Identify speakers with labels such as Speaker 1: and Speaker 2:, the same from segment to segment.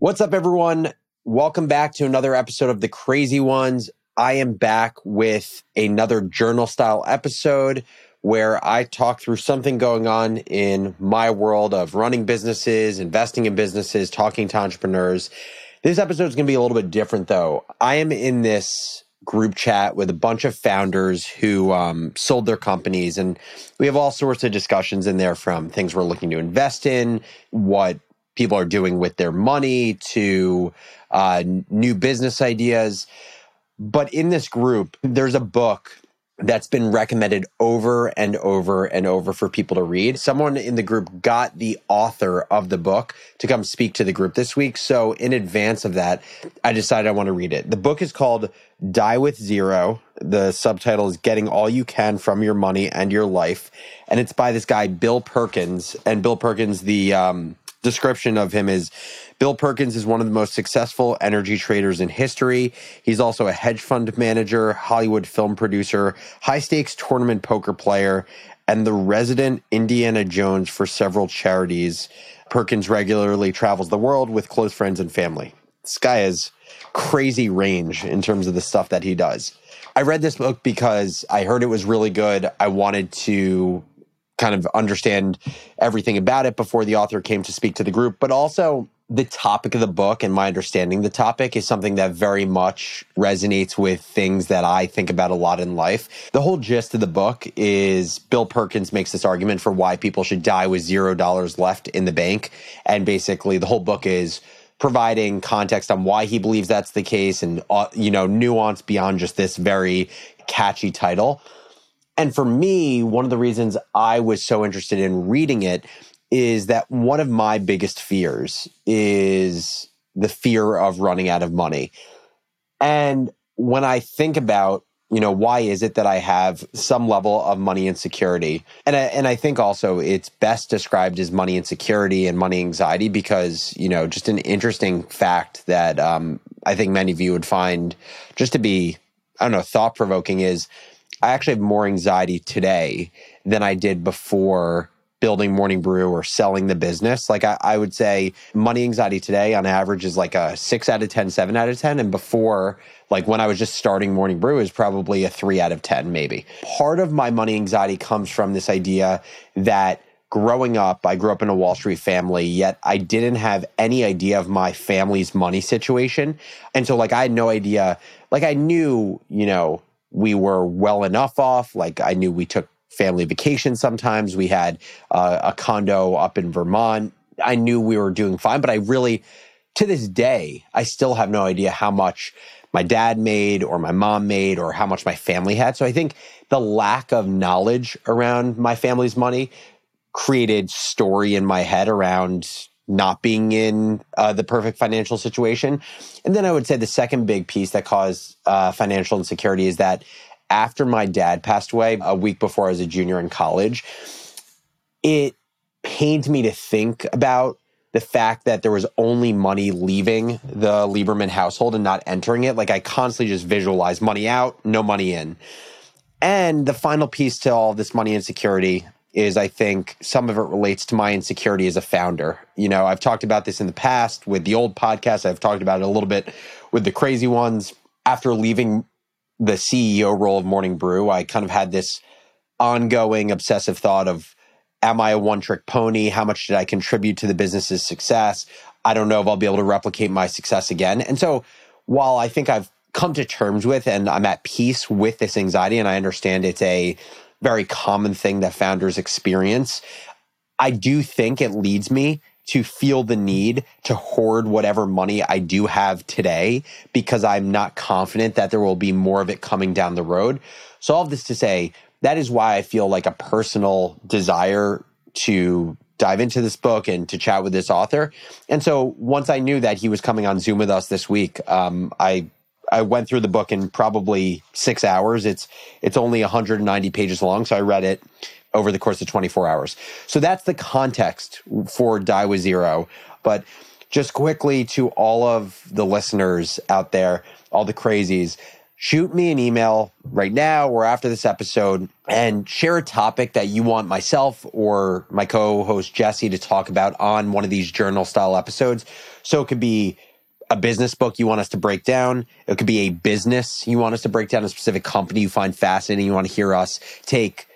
Speaker 1: What's up, everyone? Welcome back to another episode of The Crazy Ones. I am back with another journal style episode where I talk through something going on in my world of running businesses, investing in businesses, talking to entrepreneurs. This episode is going to be a little bit different, though. I am in this group chat with a bunch of founders who um, sold their companies, and we have all sorts of discussions in there from things we're looking to invest in, what people are doing with their money to uh, new business ideas. But in this group, there's a book that's been recommended over and over and over for people to read. Someone in the group got the author of the book to come speak to the group this week. So, in advance of that, I decided I want to read it. The book is called Die with Zero. The subtitle is Getting All You Can from Your Money and Your Life. And it's by this guy, Bill Perkins. And Bill Perkins, the um, description of him is Bill Perkins is one of the most successful energy traders in history. He's also a hedge fund manager, Hollywood film producer, high stakes tournament poker player, and the resident Indiana Jones for several charities. Perkins regularly travels the world with close friends and family. This guy has crazy range in terms of the stuff that he does. I read this book because I heard it was really good. I wanted to kind of understand everything about it before the author came to speak to the group, but also the topic of the book and my understanding the topic is something that very much resonates with things that I think about a lot in life. The whole gist of the book is Bill Perkins makes this argument for why people should die with zero dollars left in the bank. And basically, the whole book is providing context on why he believes that's the case and, uh, you know, nuance beyond just this very catchy title. And for me, one of the reasons I was so interested in reading it is that one of my biggest fears is the fear of running out of money. And when I think about, you know, why is it that I have some level of money insecurity? And I, and I think also it's best described as money insecurity and money anxiety because, you know, just an interesting fact that um, I think many of you would find just to be, I don't know, thought provoking is I actually have more anxiety today than I did before building Morning Brew or selling the business. Like I, I, would say money anxiety today on average is like a six out of 10, seven out of 10. And before, like when I was just starting Morning Brew is probably a three out of 10, maybe. Part of my money anxiety comes from this idea that growing up, I grew up in a Wall Street family, yet I didn't have any idea of my family's money situation. And so like I had no idea, like I knew, you know, we were well enough off. Like I knew we took family vacations sometimes. We had uh, a condo up in Vermont. I knew we were doing fine, but I really, to this day, I still have no idea how much my dad made or my mom made or how much my family had. So I think the lack of knowledge around my family's money created story in my head around not being in uh, the perfect financial situation. And then I would say the second big piece that caused uh, financial insecurity is that after my dad passed away a week before I was a junior in college, it pained me to think about the fact that there was only money leaving the Lieberman household and not entering it. Like I constantly just visualized money out, no money in. And the final piece to all this money insecurity is I think some of it relates to my insecurity as a founder. You know, I've talked about this in the past with the old podcast. I've talked about it a little bit with the crazy ones. After leaving the CEO role of Morning Brew, I kind of had this ongoing obsessive thought of am I a one trick pony? How much did I contribute to the business's success? I don't know if I'll be able to replicate my success again. And so while I think I've come to terms with and I'm at peace with this anxiety and I understand it's a very common thing that founders experience. I do think it leads me to feel the need to hoard whatever money I do have today because I'm not confident that there will be more of it coming down the road. So, all of this to say, that is why I feel like a personal desire to dive into this book and to chat with this author. And so, once I knew that he was coming on Zoom with us this week, um, I I went through the book in probably six hours. It's it's only 190 pages long, so I read it over the course of 24 hours. So that's the context for Die with Zero. But just quickly to all of the listeners out there, all the crazies, shoot me an email right now or after this episode and share a topic that you want myself or my co host Jesse to talk about on one of these journal style episodes. So it could be a business book you want us to break down. It could be a business you want us to break down, a specific company you find fascinating. You want to hear us take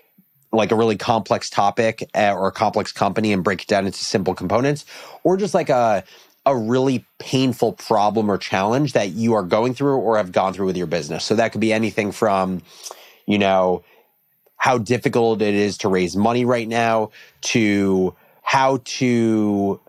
Speaker 1: like a really complex topic eh, or a complex company and break it down into simple components, or just like a a really painful problem or challenge that you are going through or have gone through with your business. So that could be anything from, you know, how difficult it is to raise money right now to how to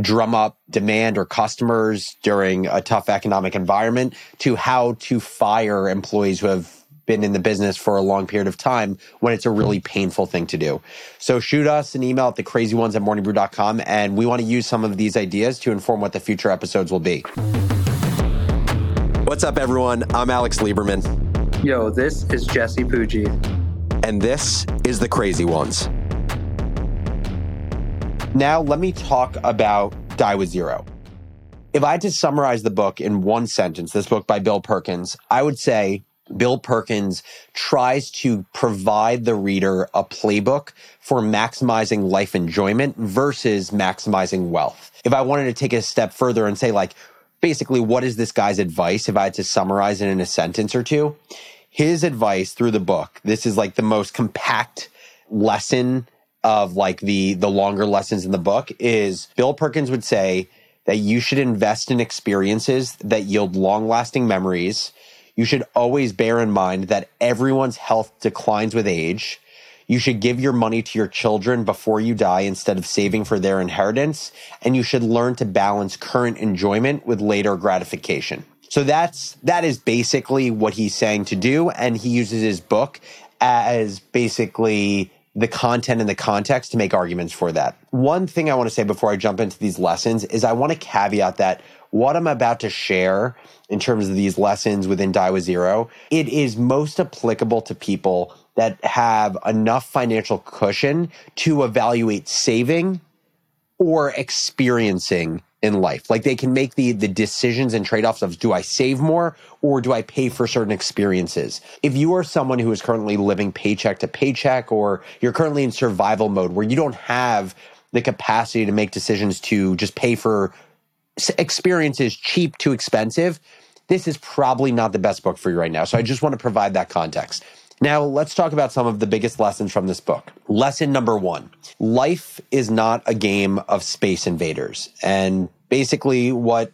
Speaker 1: drum up demand or customers during a tough economic environment to how to fire employees who have been in the business for a long period of time when it's a really painful thing to do. So shoot us an email at the crazy ones at morningbrew.com and we want to use some of these ideas to inform what the future episodes will be. What's up, everyone? I'm Alex Lieberman.
Speaker 2: Yo, this is Jesse Pujji.
Speaker 1: And this is The Crazy Ones. Now, let me talk about Die with Zero. If I had to summarize the book in one sentence, this book by Bill Perkins, I would say Bill Perkins tries to provide the reader a playbook for maximizing life enjoyment versus maximizing wealth. If I wanted to take a step further and say, like, basically, what is this guy's advice? If I had to summarize it in a sentence or two, his advice through the book, this is like the most compact lesson of like the the longer lessons in the book is Bill Perkins would say that you should invest in experiences that yield long-lasting memories you should always bear in mind that everyone's health declines with age. You should give your money to your children before you die instead of saving for their inheritance. And you should learn to balance current enjoyment with later gratification. So that's, that is basically what he's saying to do. And he uses his book as basically the content and the context to make arguments for that. One thing I want to say before I jump into these lessons is I want to caveat that what I'm about to share in terms of these lessons within with Zero, it is most applicable to people that have enough financial cushion to evaluate saving or experiencing in life. Like they can make the the decisions and trade-offs of do I save more or do I pay for certain experiences? If you are someone who is currently living paycheck to paycheck or you're currently in survival mode where you don't have the capacity to make decisions to just pay for experiences cheap to expensive, this is probably not the best book for you right now. So I just want to provide that context. Now, let's talk about some of the biggest lessons from this book. Lesson number one life is not a game of space invaders. And basically, what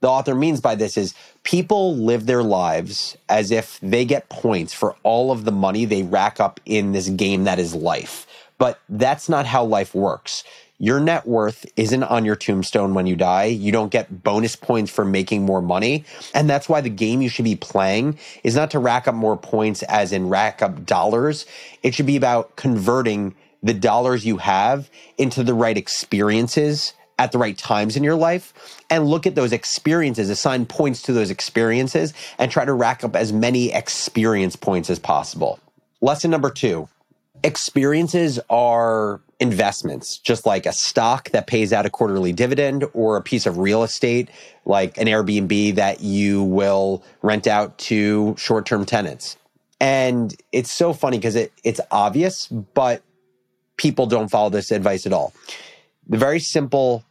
Speaker 1: the author means by this is people live their lives as if they get points for all of the money they rack up in this game that is life. But that's not how life works your net worth isn't on your tombstone when you die. You don't get bonus points for making more money. And that's why the game you should be playing is not to rack up more points as in rack up dollars. It should be about converting the dollars you have into the right experiences at the right times in your life and look at those experiences, assign points to those experiences and try to rack up as many experience points as possible. Lesson number two experiences are investments, just like a stock that pays out a quarterly dividend or a piece of real estate like an Airbnb that you will rent out to short term tenants. And it's so funny because it, it's obvious, but people don't follow this advice at all. The very simple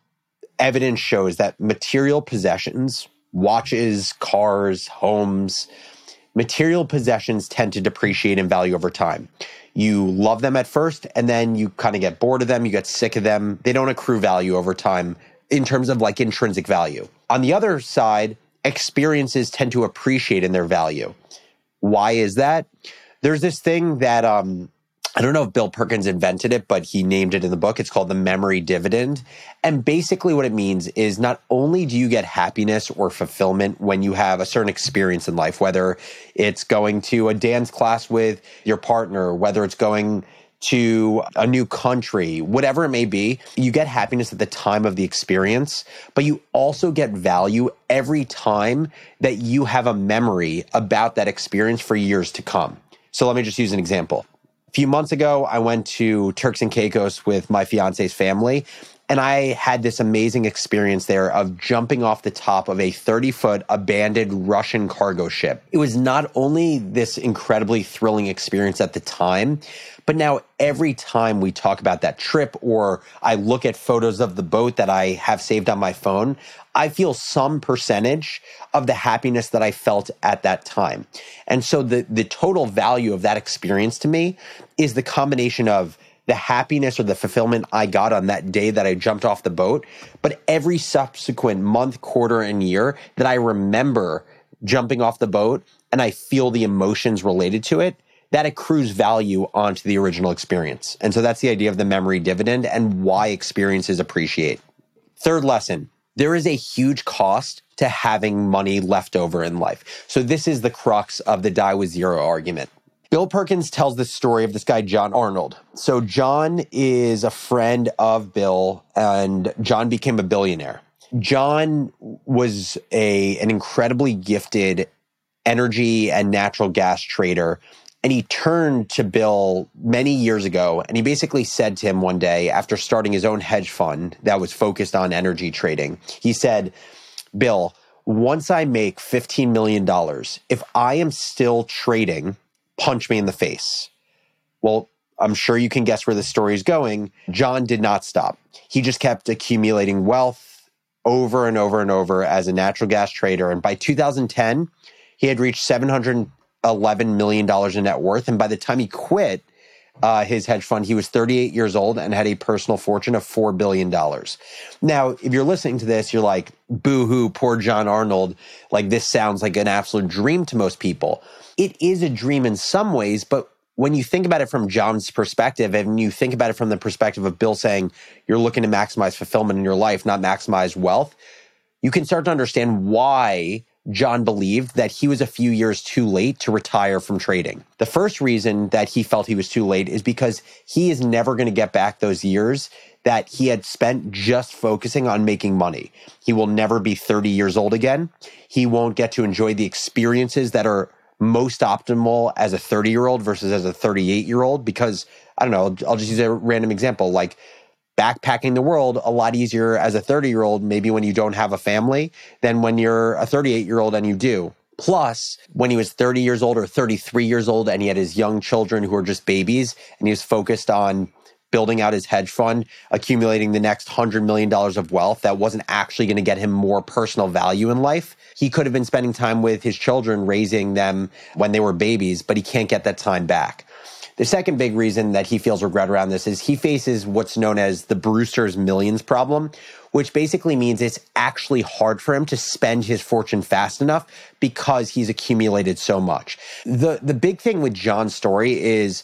Speaker 1: evidence shows that material possessions, watches, cars, homes, material possessions tend to depreciate in value over time you love them at first and then you kind of get bored of them, you get sick of them. They don't accrue value over time in terms of like intrinsic value. On the other side, experiences tend to appreciate in their value. Why is that? There's this thing that um, I don't know if Bill Perkins invented it, but he named it in the book. It's called the memory dividend. And basically, what it means is not only do you get happiness or fulfillment when you have a certain experience in life, whether it's going to a dance class with your partner, whether it's going to a new country, whatever it may be, you get happiness at the time of the experience, but you also get value every time that you have a memory about that experience for years to come. So let me just use an example. Few months ago, I went to Turks and Caicos with my fiance's family. And I had this amazing experience there of jumping off the top of a 30 foot abandoned Russian cargo ship. It was not only this incredibly thrilling experience at the time, but now every time we talk about that trip or I look at photos of the boat that I have saved on my phone, I feel some percentage of the happiness that I felt at that time. And so the, the total value of that experience to me is the combination of the happiness or the fulfillment I got on that day that I jumped off the boat, but every subsequent month, quarter, and year that I remember jumping off the boat and I feel the emotions related to it, that accrues value onto the original experience. And so that's the idea of the memory dividend and why experiences appreciate. Third lesson there is a huge cost to having money left over in life. So this is the crux of the die with zero argument. Bill Perkins tells the story of this guy, John Arnold. So, John is a friend of Bill, and John became a billionaire. John was a, an incredibly gifted energy and natural gas trader. And he turned to Bill many years ago and he basically said to him one day after starting his own hedge fund that was focused on energy trading, he said, Bill, once I make $15 million, if I am still trading, punch me in the face. Well, I'm sure you can guess where the story is going. John did not stop. He just kept accumulating wealth over and over and over as a natural gas trader. And by 2010, he had reached $711 million in net worth. And by the time he quit uh, his hedge fund, he was 38 years old and had a personal fortune of $4 billion. Now, if you're listening to this, you're like, boo hoo, poor John Arnold. Like, this sounds like an absolute dream to most people it is a dream in some ways, but when you think about it from John's perspective and you think about it from the perspective of Bill saying you're looking to maximize fulfillment in your life, not maximize wealth, you can start to understand why John believed that he was a few years too late to retire from trading. The first reason that he felt he was too late is because he is never going to get back those years that he had spent just focusing on making money. He will never be 30 years old again. He won't get to enjoy the experiences that are most optimal as a 30 year old versus as a 38 year old because I don't know, I'll just use a random example like backpacking the world a lot easier as a 30 year old, maybe when you don't have a family, than when you're a 38 year old and you do. Plus, when he was 30 years old or 33 years old and he had his young children who were just babies and he was focused on building out his hedge fund, accumulating the next $100 million of wealth that wasn't actually going to get him more personal value in life. He could have been spending time with his children, raising them when they were babies, but he can't get that time back. The second big reason that he feels regret around this is he faces what's known as the Brewster's Millions problem, which basically means it's actually hard for him to spend his fortune fast enough because he's accumulated so much. The the big thing with John's story is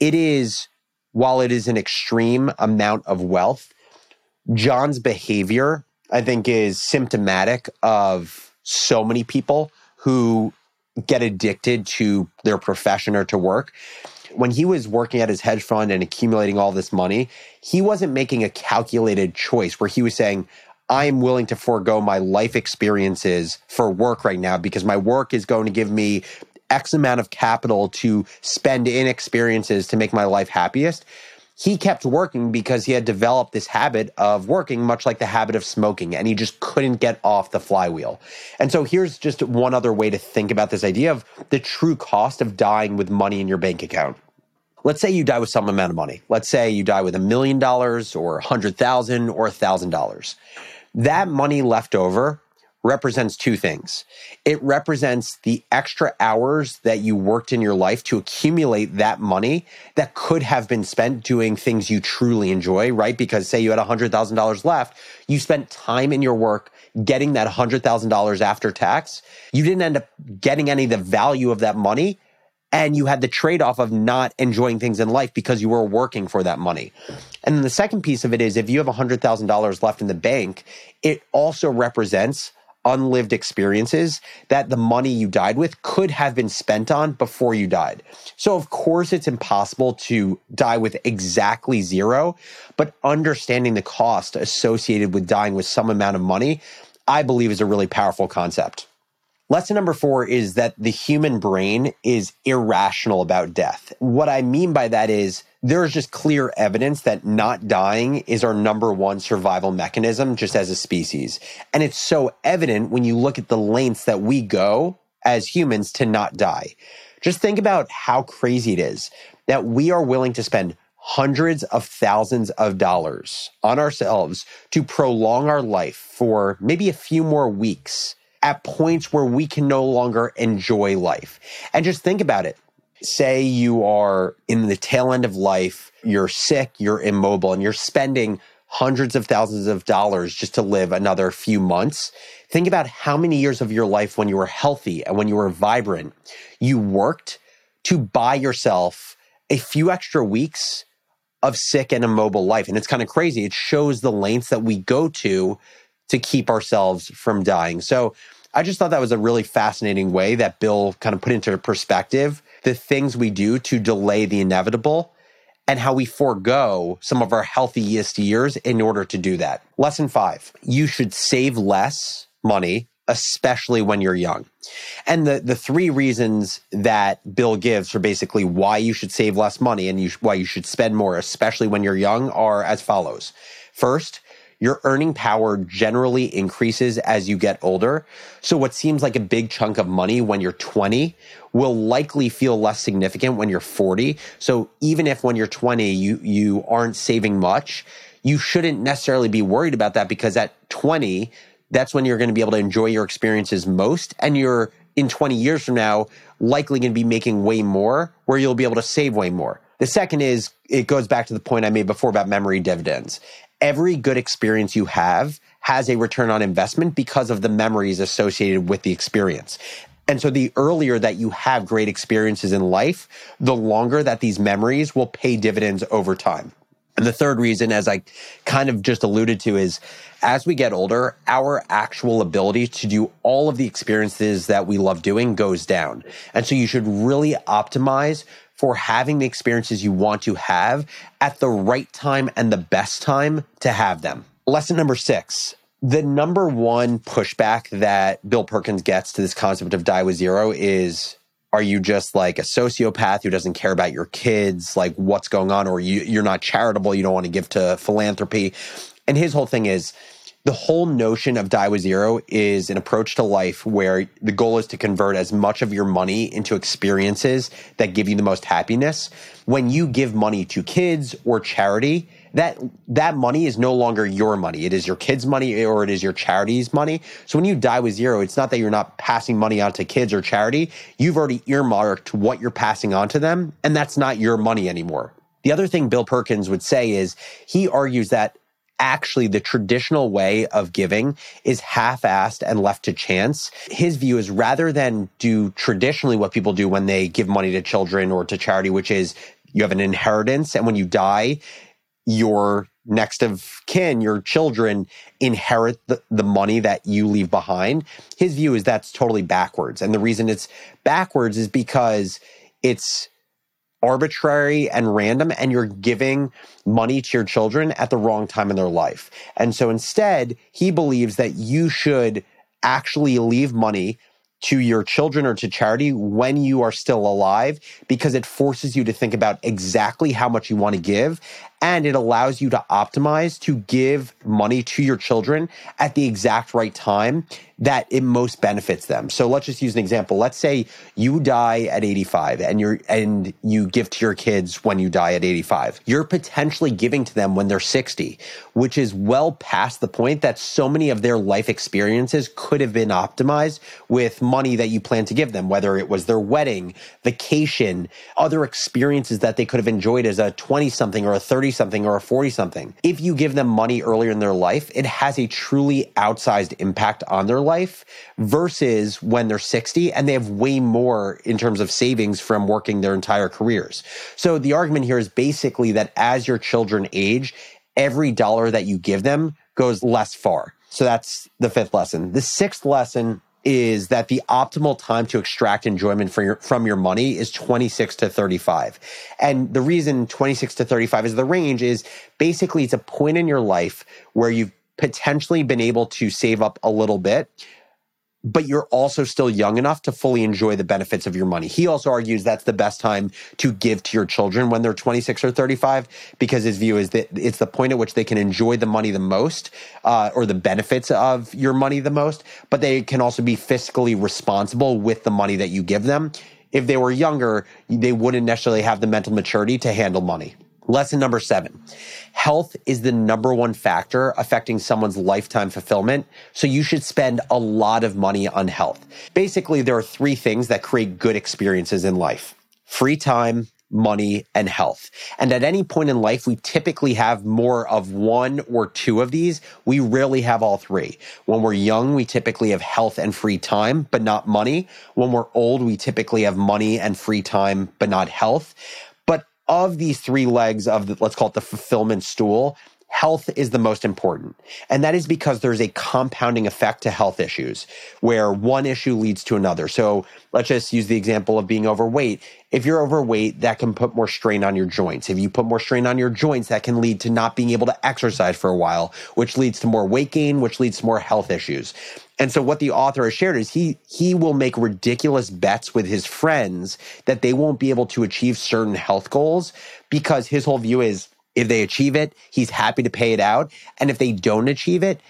Speaker 1: it is while it is an extreme amount of wealth, John's behavior, I think, is symptomatic of so many people who get addicted to their profession or to work. When he was working at his hedge fund and accumulating all this money, he wasn't making a calculated choice where he was saying, I'm willing to forego my life experiences for work right now because my work is going to give me X amount of capital to spend in experiences to make my life happiest. He kept working because he had developed this habit of working, much like the habit of smoking, and he just couldn't get off the flywheel. And so here's just one other way to think about this idea of the true cost of dying with money in your bank account. Let's say you die with some amount of money. Let's say you die with a million dollars or a hundred thousand or a thousand dollars. That money left over represents two things. It represents the extra hours that you worked in your life to accumulate that money that could have been spent doing things you truly enjoy, right? Because say you had $100,000 left, you spent time in your work getting that $100,000 after tax. You didn't end up getting any of the value of that money. And you had the trade off of not enjoying things in life because you were working for that money. And the second piece of it is if you have $100,000 left in the bank, it also represents unlived experiences that the money you died with could have been spent on before you died. So, of course, it's impossible to die with exactly zero, but understanding the cost associated with dying with some amount of money, I believe is a really powerful concept. Lesson number four is that the human brain is irrational about death. What I mean by that is there's just clear evidence that not dying is our number one survival mechanism just as a species. And it's so evident when you look at the lengths that we go as humans to not die. Just think about how crazy it is that we are willing to spend hundreds of thousands of dollars on ourselves to prolong our life for maybe a few more weeks at points where we can no longer enjoy life. And just think about it. Say you are in the tail end of life, you're sick, you're immobile, and you're spending hundreds of thousands of dollars just to live another few months. Think about how many years of your life when you were healthy and when you were vibrant, you worked to buy yourself a few extra weeks of sick and immobile life. And it's kind of crazy. It shows the lengths that we go to to keep ourselves from dying. So I just thought that was a really fascinating way that Bill kind of put into perspective the things we do to delay the inevitable and how we forego some of our healthiest years in order to do that. Lesson five, you should save less money especially when you're young. And the, the three reasons that Bill gives for basically why you should save less money and you, why you should spend more, especially when you're young, are as follows. First, your earning power generally increases as you get older. So what seems like a big chunk of money when you're 20 will likely feel less significant when you're 40. So even if when you're 20 you you aren't saving much, you shouldn't necessarily be worried about that because at 20 that's when you're going to be able to enjoy your experiences most. And you're in 20 years from now likely going to be making way more where you'll be able to save way more. The second is it goes back to the point I made before about memory dividends. Every good experience you have has a return on investment because of the memories associated with the experience. And so the earlier that you have great experiences in life, the longer that these memories will pay dividends over time. And the third reason, as I kind of just alluded to, is as we get older, our actual ability to do all of the experiences that we love doing goes down. And so you should really optimize for having the experiences you want to have at the right time and the best time to have them. Lesson number six. The number one pushback that Bill Perkins gets to this concept of die with zero is are you just like a sociopath who doesn't care about your kids like what's going on or you, you're not charitable you don't want to give to philanthropy and his whole thing is the whole notion of die with zero is an approach to life where the goal is to convert as much of your money into experiences that give you the most happiness when you give money to kids or charity that that money is no longer your money. It is your kids' money or it is your charity's money. So when you die with zero, it's not that you're not passing money on to kids or charity. You've already earmarked what you're passing on to them, and that's not your money anymore. The other thing Bill Perkins would say is he argues that actually the traditional way of giving is half-assed and left to chance. His view is rather than do traditionally what people do when they give money to children or to charity, which is you have an inheritance and when you die, your next of kin, your children inherit the, the money that you leave behind. His view is that's totally backwards. And the reason it's backwards is because it's arbitrary and random and you're giving money to your children at the wrong time in their life. And so instead, he believes that you should actually leave money to your children or to charity when you are still alive because it forces you to think about exactly how much you want to give and it allows you to optimize to give money to your children at the exact right time that it most benefits them. So let's just use an example. Let's say you die at 85 and you're and you give to your kids when you die at 85. You're potentially giving to them when they're 60, which is well past the point that so many of their life experiences could have been optimized with money that you plan to give them, whether it was their wedding, vacation, other experiences that they could have enjoyed as a 20 something or a 30 something or a 40 something. If you give them money earlier in their life, it has a truly outsized impact on their life versus when they're 60 and they have way more in terms of savings from working their entire careers. So the argument here is basically that as your children age, every dollar that you give them goes less far. So that's the fifth lesson. The sixth lesson is that the optimal time to extract enjoyment from your, from your money is 26 to 35. And the reason 26 to 35 is the range is basically it's a point in your life where you've potentially been able to save up a little bit but you're also still young enough to fully enjoy the benefits of your money. He also argues that's the best time to give to your children when they're 26 or 35, because his view is that it's the point at which they can enjoy the money the most uh, or the benefits of your money the most, but they can also be fiscally responsible with the money that you give them. If they were younger, they wouldn't necessarily have the mental maturity to handle money. Lesson number seven health is the number one factor affecting someone's lifetime fulfillment. So you should spend a lot of money on health. Basically, there are three things that create good experiences in life free time, money, and health. And at any point in life, we typically have more of one or two of these. We rarely have all three. When we're young, we typically have health and free time, but not money. When we're old, we typically have money and free time, but not health of these three legs of the, let's call it the fulfillment stool, health is the most important. And that is because there's a compounding effect to health issues where one issue leads to another. So let's just use the example of being overweight. If you're overweight, that can put more strain on your joints. If you put more strain on your joints, that can lead to not being able to exercise for a while, which leads to more weight gain, which leads to more health issues. And so what the author has shared is he he will make ridiculous bets with his friends that they won't be able to achieve certain health goals because his whole view is if they achieve it, he's happy to pay it out. And if they don't achieve it,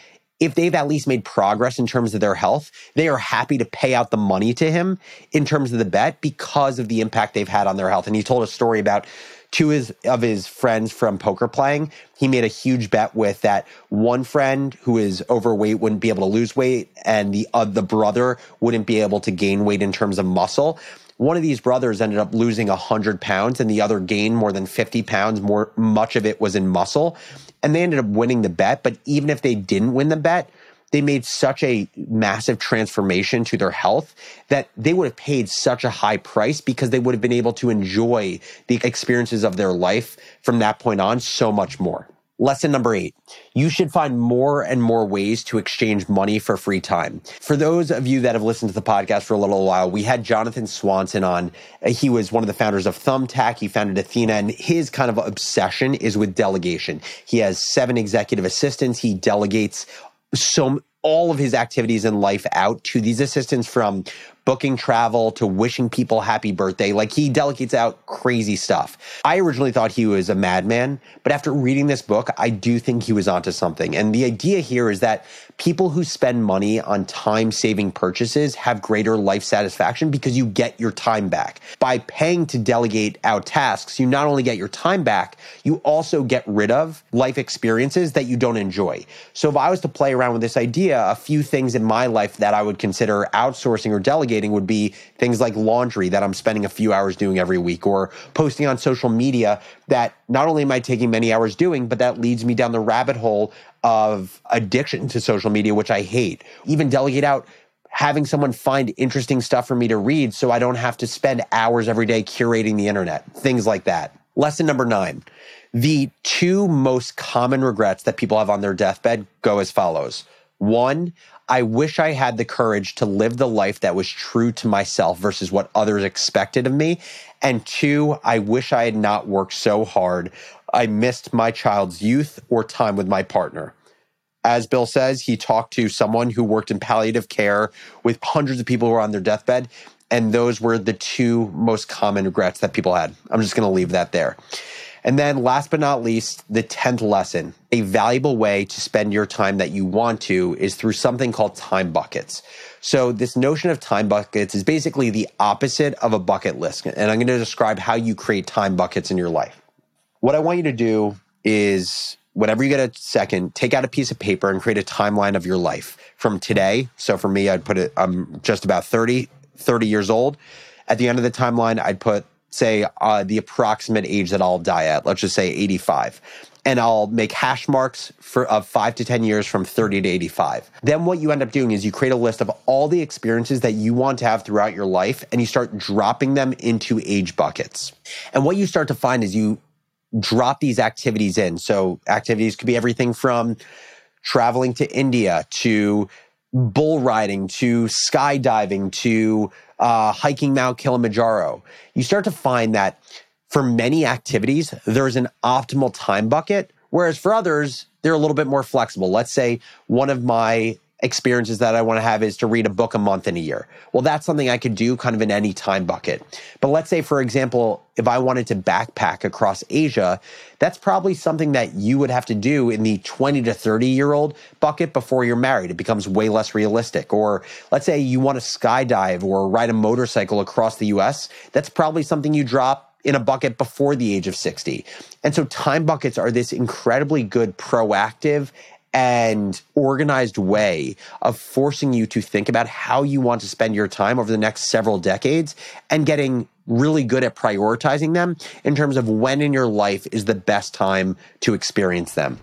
Speaker 1: if they've at least made progress in terms of their health, they are happy to pay out the money to him in terms of the bet because of the impact they've had on their health. And he told a story about two his, of his friends from poker playing. He made a huge bet with that one friend who is overweight wouldn't be able to lose weight, and the uh, the brother wouldn't be able to gain weight in terms of muscle. One of these brothers ended up losing 100 pounds and the other gained more than 50 pounds. More, much of it was in muscle. And they ended up winning the bet. But even if they didn't win the bet, they made such a massive transformation to their health that they would have paid such a high price because they would have been able to enjoy the experiences of their life from that point on so much more. Lesson number eight, you should find more and more ways to exchange money for free time. For those of you that have listened to the podcast for a little while, we had Jonathan Swanson on. He was one of the founders of Thumbtack. He founded Athena and his kind of obsession is with delegation. He has seven executive assistants. He delegates so all of his activities in life out to these assistants from booking travel to wishing people happy birthday. Like he delegates out crazy stuff. I originally thought he was a madman, but after reading this book, I do think he was onto something. And the idea here is that people who spend money on time saving purchases have greater life satisfaction because you get your time back. By paying to delegate out tasks, you not only get your time back, you also get rid of life experiences that you don't enjoy. So if I was to play around with this idea, a few things in my life that I would consider outsourcing or delegating delegating would be things like laundry that I'm spending a few hours doing every week or posting on social media that not only am I taking many hours doing, but that leads me down the rabbit hole of addiction to social media, which I hate. Even delegate out having someone find interesting stuff for me to read so I don't have to spend hours every day curating the internet, things like that. Lesson number nine. The two most common regrets that people have on their deathbed go as follows. One, I wish I had the courage to live the life that was true to myself versus what others expected of me. And two, I wish I had not worked so hard. I missed my child's youth or time with my partner. As Bill says, he talked to someone who worked in palliative care with hundreds of people who were on their deathbed. And those were the two most common regrets that people had. I'm just going to leave that there. And then last but not least, the 10th lesson. A valuable way to spend your time that you want to is through something called time buckets. So this notion of time buckets is basically the opposite of a bucket list. And I'm going to describe how you create time buckets in your life. What I want you to do is whenever you get a second, take out a piece of paper and create a timeline of your life from today. So for me, I'd put it, I'm just about 30, 30 years old. At the end of the timeline, I'd put say uh, the approximate age that I'll die at. Let's just say 85. And I'll make hash marks for of five to 10 years from 30 to 85. Then what you end up doing is you create a list of all the experiences that you want to have throughout your life and you start dropping them into age buckets. And what you start to find is you drop these activities in. So activities could be everything from traveling to India to bull riding to skydiving to uh, hiking Mount Kilimanjaro, you start to find that for many activities, there's an optimal time bucket, whereas for others, they're a little bit more flexible. Let's say one of my experiences that I want to have is to read a book a month in a year. Well, that's something I could do kind of in any time bucket. But let's say, for example, if I wanted to backpack across Asia, that's probably something that you would have to do in the 20 to 30 year old bucket before you're married. It becomes way less realistic. Or let's say you want to skydive or ride a motorcycle across the US, that's probably something you drop in a bucket before the age of 60. And so time buckets are this incredibly good proactive and organized way of forcing you to think about how you want to spend your time over the next several decades and getting really good at prioritizing them in terms of when in your life is the best time to experience them.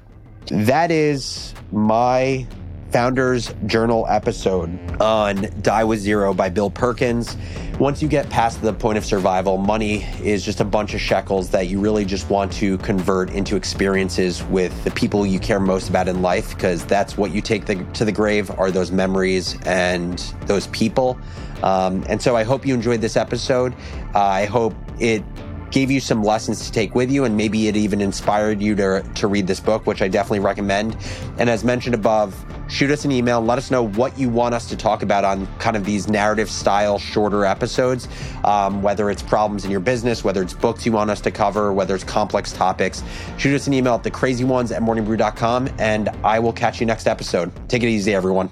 Speaker 1: That is my Founders Journal episode on Die with Zero by Bill Perkins. Once you get past the point of survival, money is just a bunch of shekels that you really just want to convert into experiences with the people you care most about in life, because that's what you take the, to the grave are those memories and those people. Um, and so I hope you enjoyed this episode. Uh, I hope it gave you some lessons to take with you, and maybe it even inspired you to, to read this book, which I definitely recommend. And as mentioned above, shoot us an email. Let us know what you want us to talk about on kind of these narrative style shorter episodes, um, whether it's problems in your business, whether it's books you want us to cover, whether it's complex topics. Shoot us an email at thecrazyones at morningbrew.com, and I will catch you next episode. Take it easy, everyone.